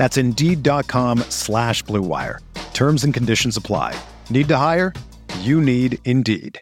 That's Indeed.com slash BlueWire. Terms and conditions apply. Need to hire? You need Indeed.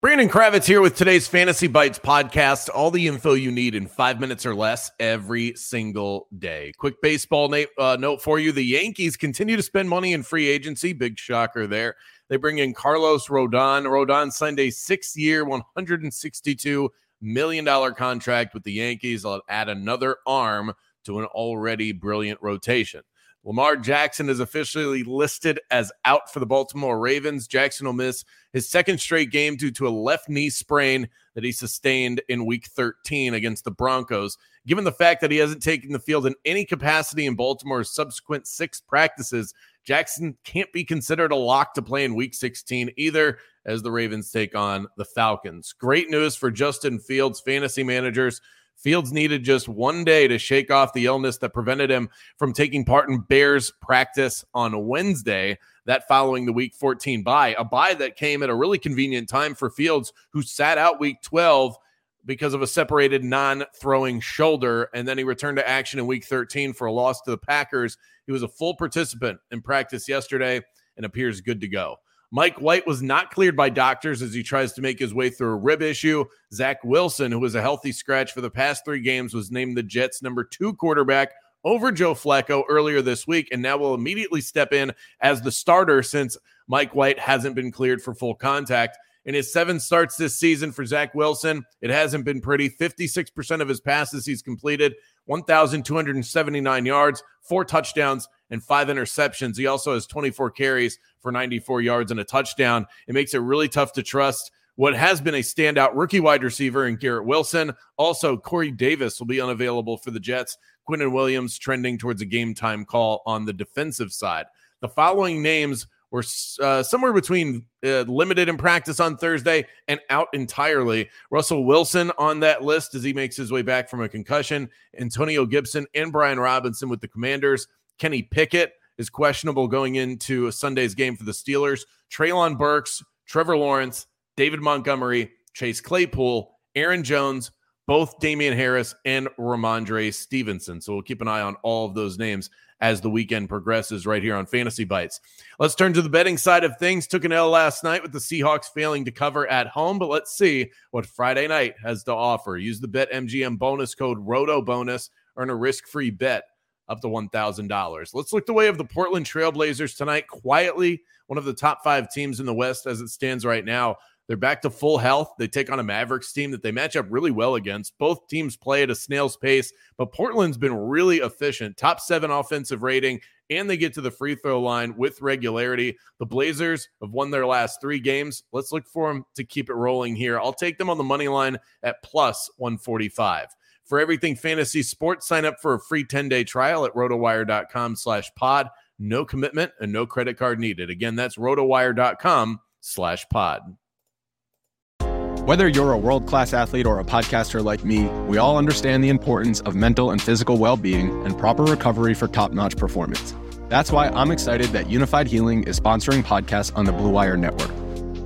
Brandon Kravitz here with today's Fantasy Bites podcast. All the info you need in five minutes or less every single day. Quick baseball uh, note for you the Yankees continue to spend money in free agency. Big shocker there. They bring in Carlos Rodon. Rodon signed a six year, $162 million dollar contract with the Yankees. I'll add another arm to an already brilliant rotation. Lamar Jackson is officially listed as out for the Baltimore Ravens. Jackson will miss his second straight game due to a left knee sprain that he sustained in week 13 against the Broncos. Given the fact that he hasn't taken the field in any capacity in Baltimore's subsequent six practices, Jackson can't be considered a lock to play in week 16 either as the Ravens take on the Falcons. Great news for Justin Fields fantasy managers Fields needed just one day to shake off the illness that prevented him from taking part in Bears practice on Wednesday. That following the week 14 bye, a bye that came at a really convenient time for Fields, who sat out week 12 because of a separated non throwing shoulder. And then he returned to action in week 13 for a loss to the Packers. He was a full participant in practice yesterday and appears good to go. Mike White was not cleared by doctors as he tries to make his way through a rib issue. Zach Wilson, who was a healthy scratch for the past three games, was named the Jets' number two quarterback over Joe Flacco earlier this week, and now will immediately step in as the starter since Mike White hasn't been cleared for full contact. In his seven starts this season for Zach Wilson, it hasn't been pretty. 56% of his passes he's completed, 1,279 yards, four touchdowns, and five interceptions. He also has 24 carries for 94 yards and a touchdown. It makes it really tough to trust what has been a standout rookie wide receiver in Garrett Wilson. Also, Corey Davis will be unavailable for the Jets. Quinnen Williams trending towards a game time call on the defensive side. The following names were uh, somewhere between uh, limited in practice on Thursday and out entirely. Russell Wilson on that list as he makes his way back from a concussion. Antonio Gibson and Brian Robinson with the Commanders. Kenny Pickett is questionable going into Sunday's game for the Steelers. Treylon Burks, Trevor Lawrence, David Montgomery, Chase Claypool, Aaron Jones, both Damien Harris and Rhamondre Stevenson. So we'll keep an eye on all of those names as the weekend progresses right here on Fantasy Bites. Let's turn to the betting side of things. Took an L last night with the Seahawks failing to cover at home, but let's see what Friday night has to offer. Use the BetMGM bonus code ROTO bonus, earn a risk free bet up to $1,000. Let's look the way of the Portland Trailblazers tonight. Quietly, one of the top five teams in the West as it stands right now. They're back to full health. They take on a Mavericks team that they match up really well against. Both teams play at a snail's pace, but Portland's been really efficient. Top seven offensive rating, and they get to the free throw line with regularity. The Blazers have won their last three games. Let's look for them to keep it rolling here. I'll take them on the money line at plus 145. For everything fantasy sports, sign up for a free 10-day trial at rotowire.com slash pod. No commitment and no credit card needed. Again, that's rotowire.com slash pod. Whether you're a world class athlete or a podcaster like me, we all understand the importance of mental and physical well being and proper recovery for top notch performance. That's why I'm excited that Unifyd Healing is sponsoring podcasts on the Blue Wire Network.